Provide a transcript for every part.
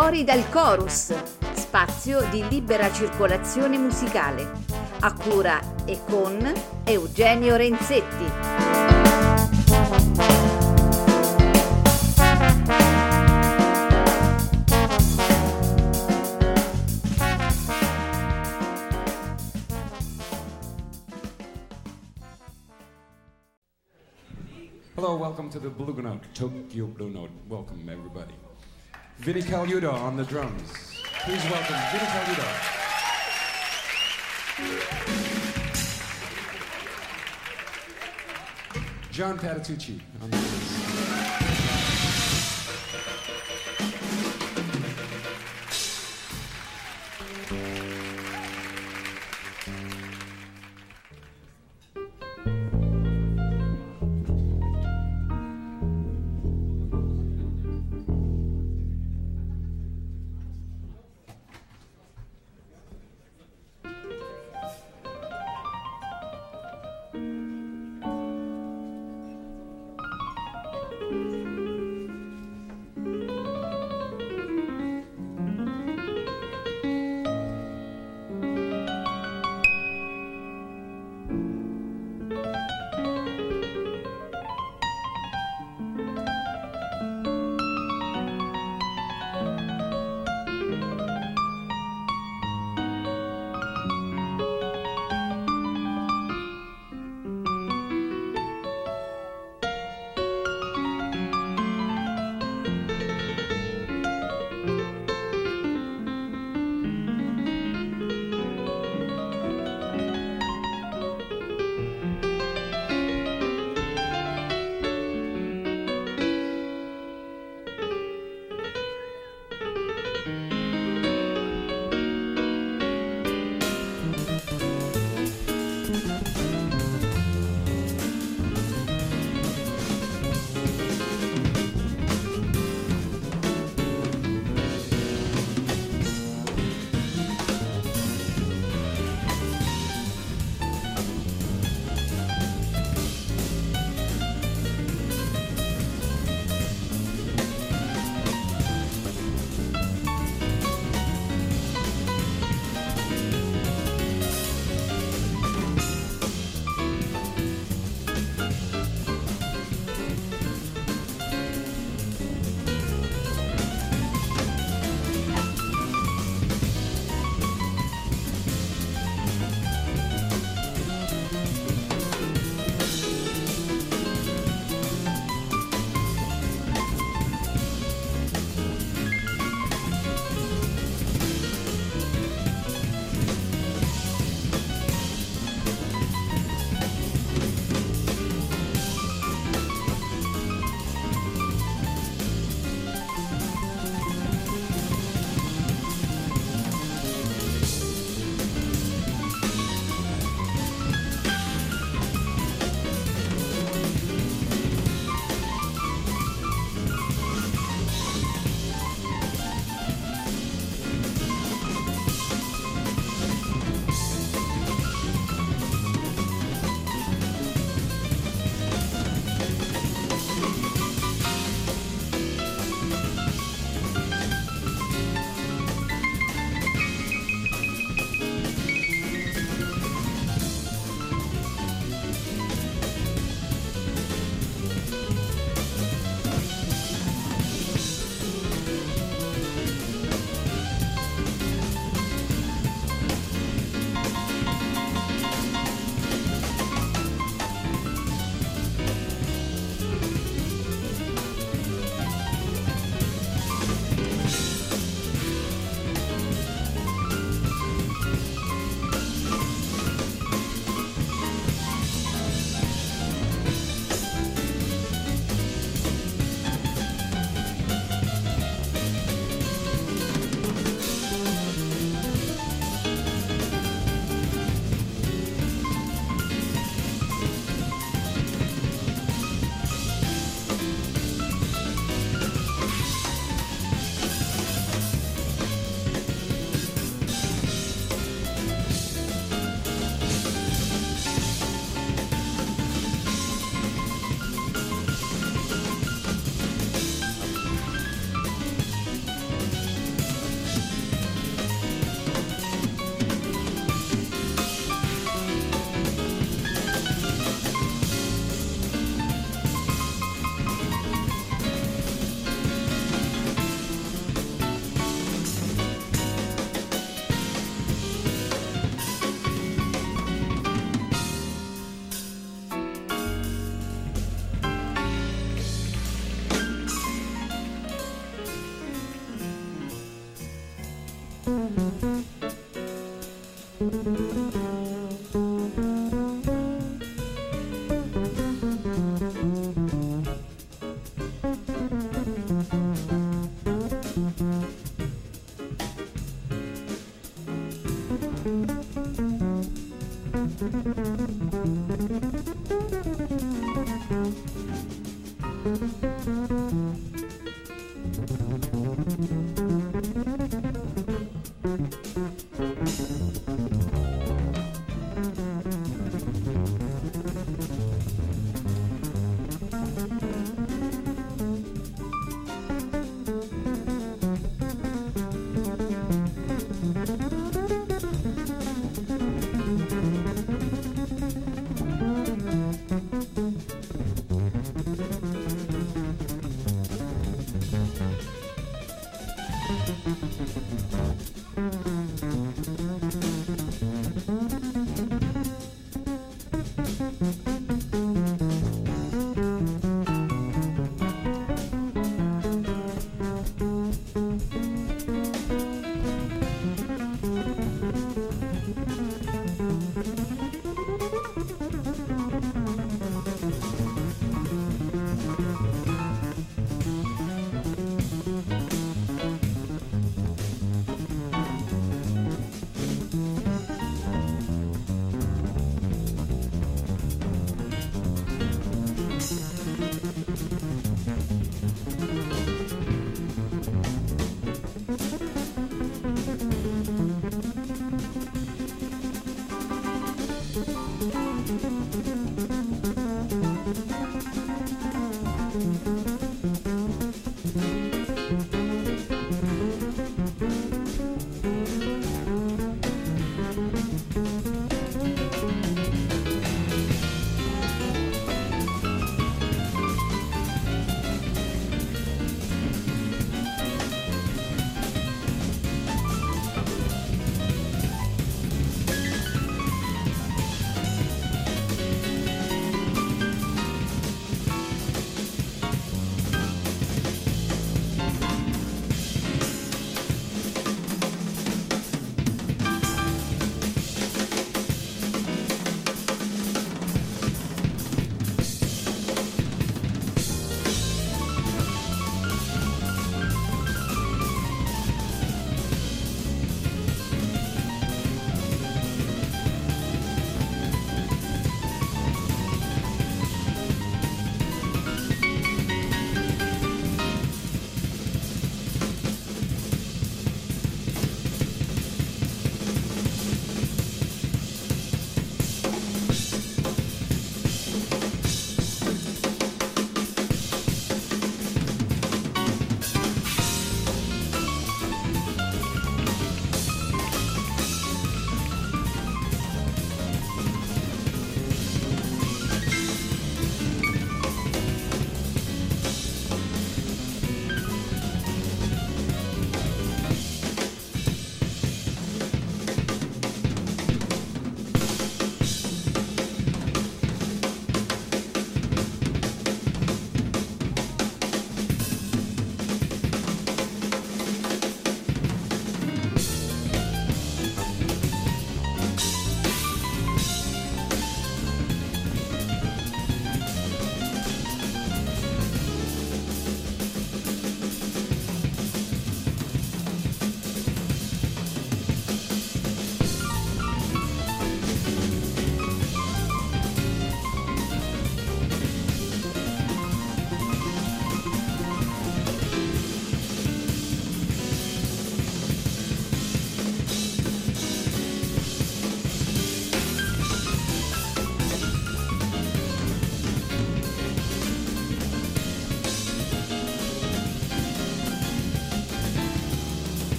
Fuori dal chorus, spazio di libera circolazione musicale, a cura e con Eugenio Renzetti. Hello, welcome to the Blue Note, Tokyo Blue Note. Welcome, everybody. Vinnie Colaiuta on the drums. Please welcome Vinnie Colaiuta. John Patitucci on the bass.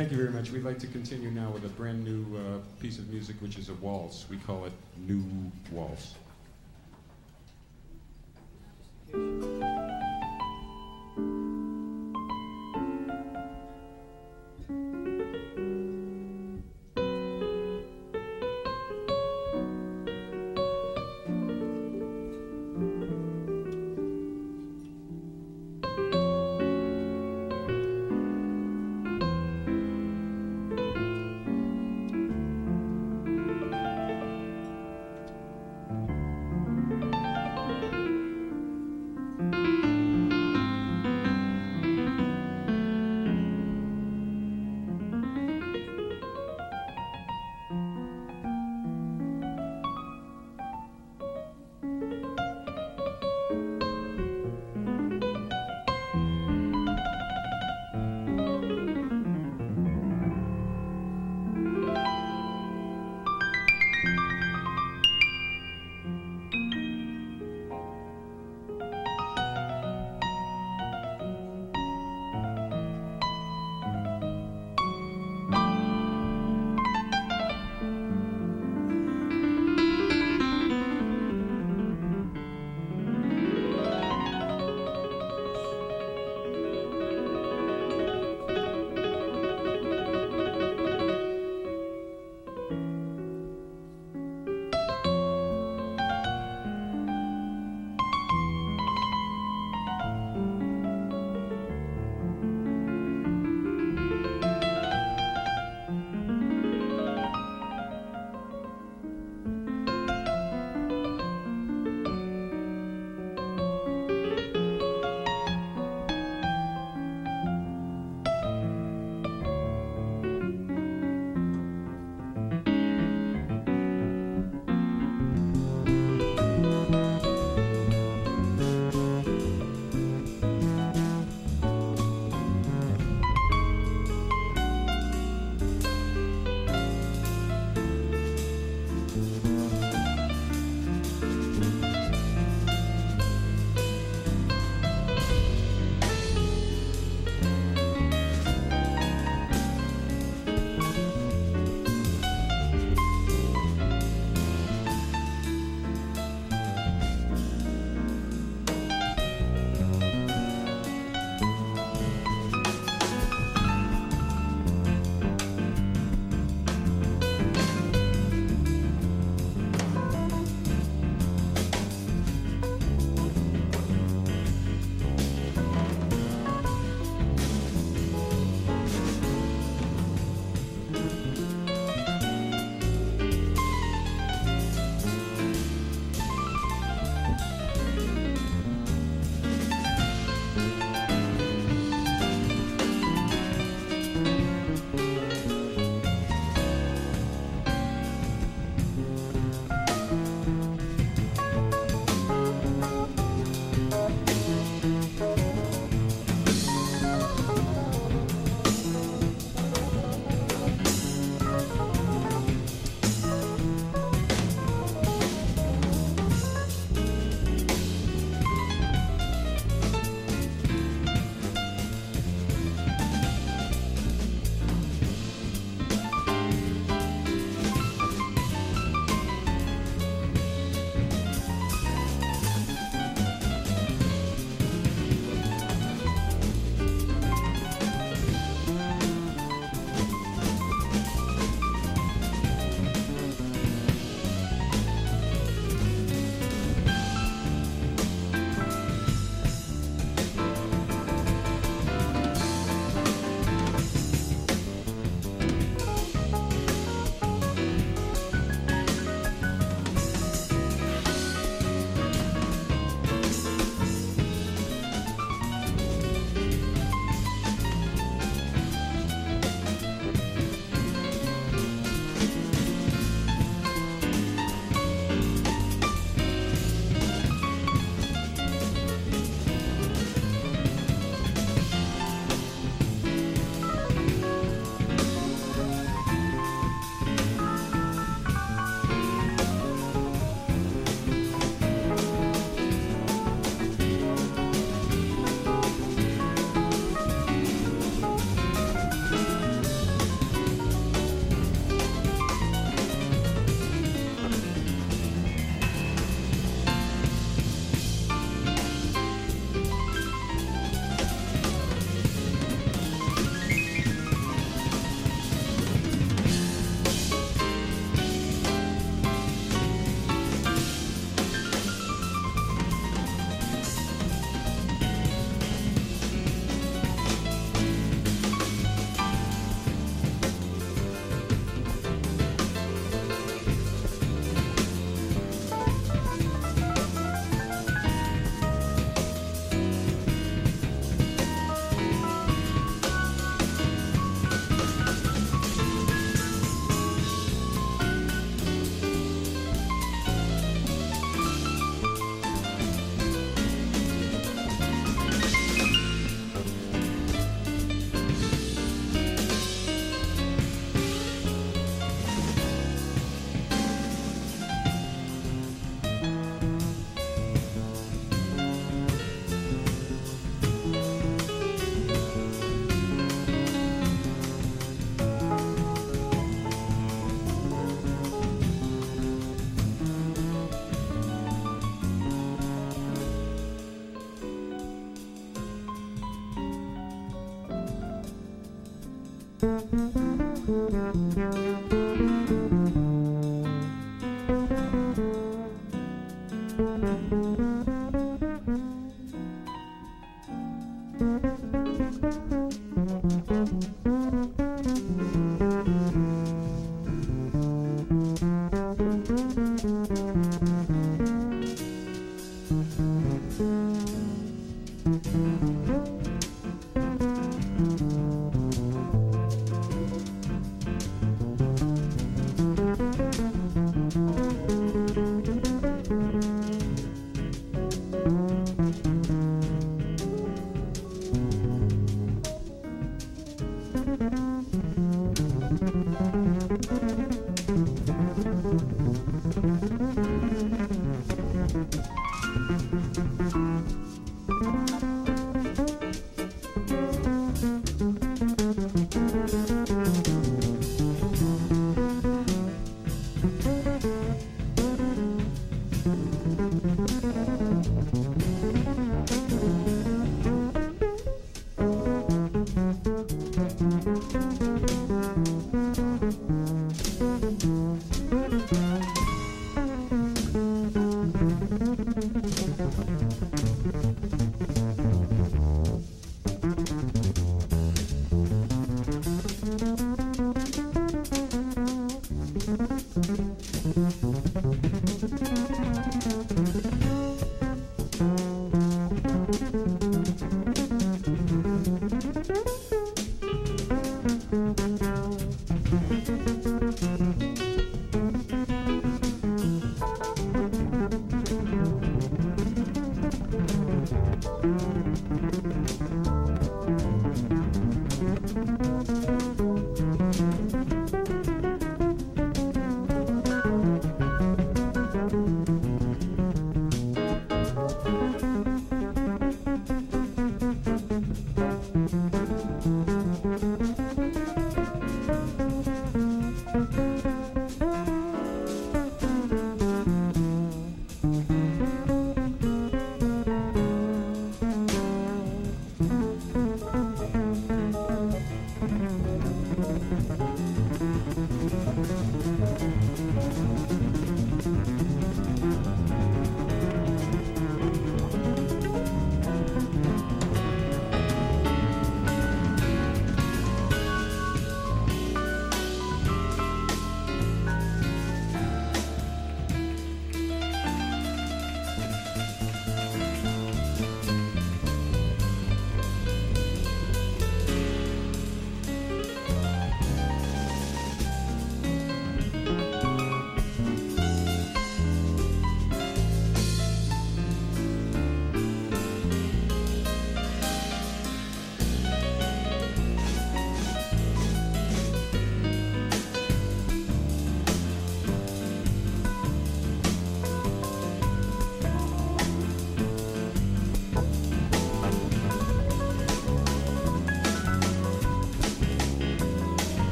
Thank you very much. We'd like to continue now with a brand new uh, piece of music, which is a waltz. We call it New Waltz.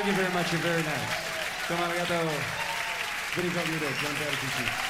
Thank you very much. You're very nice. Come on, we got the nice. どうもありがとう。ブリカムでジャンプアルティシー。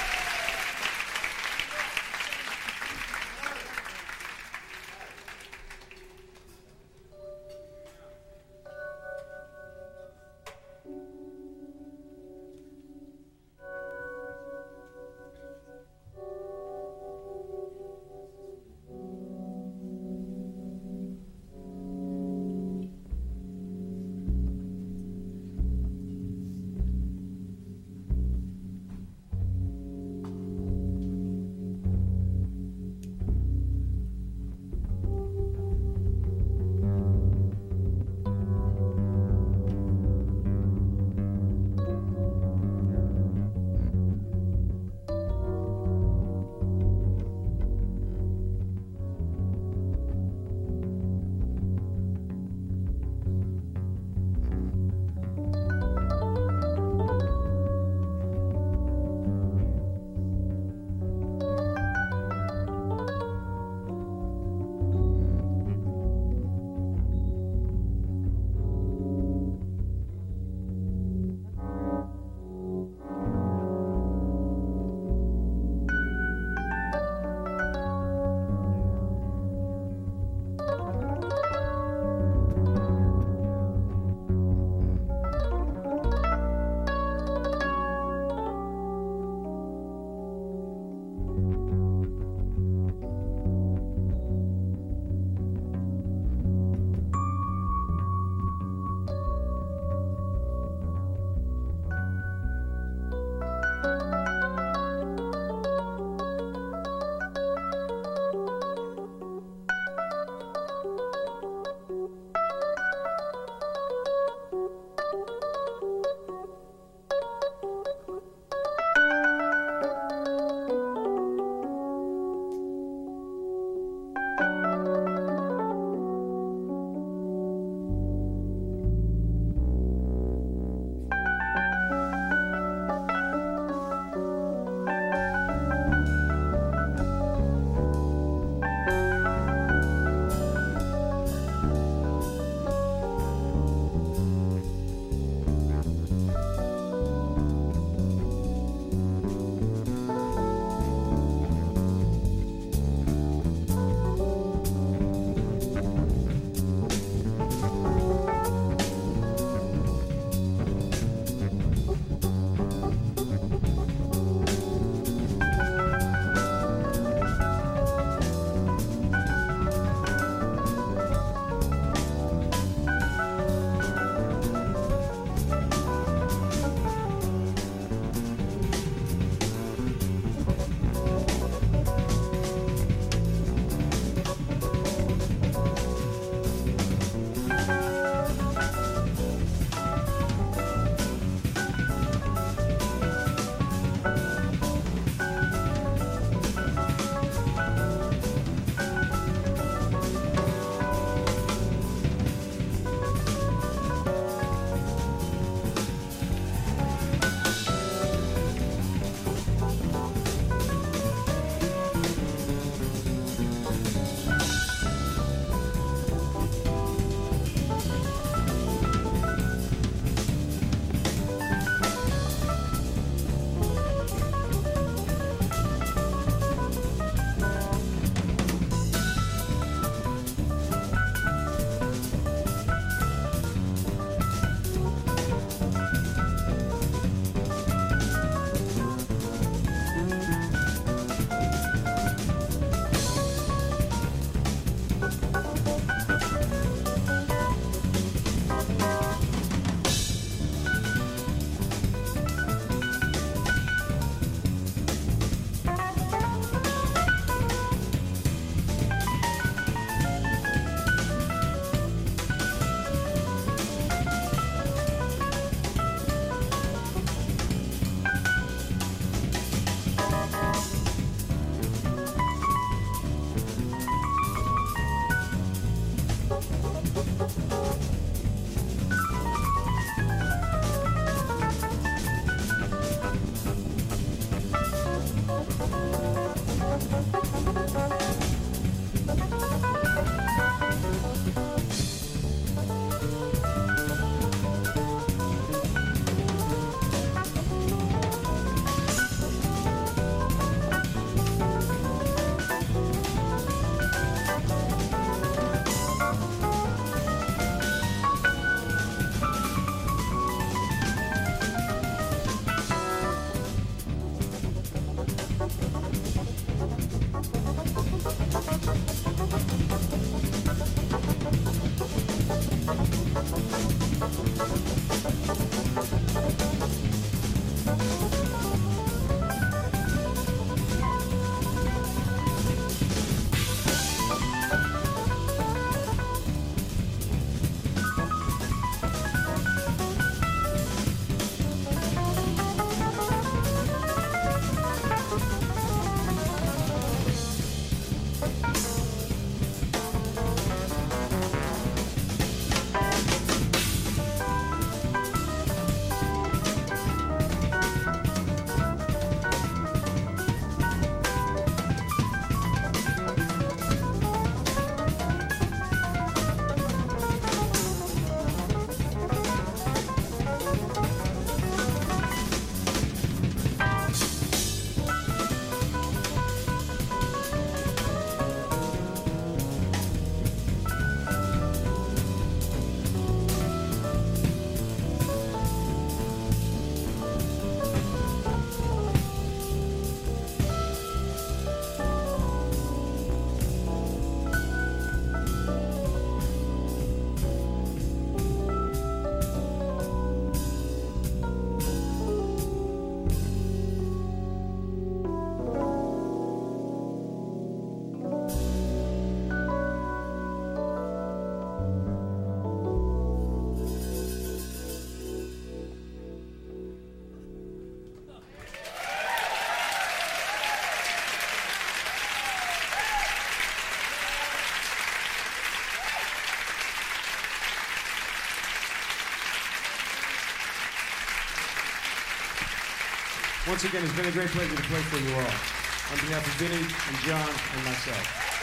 Once again, it's been a great pleasure to play for you all. On behalf of Vinnie and John and myself.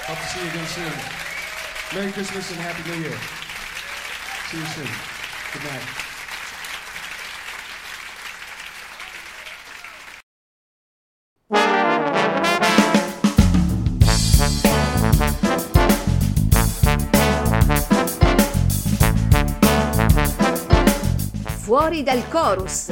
Hope to see you again soon. Merry Christmas and Happy New Year. See you soon. Good night. Fuori dal chorus,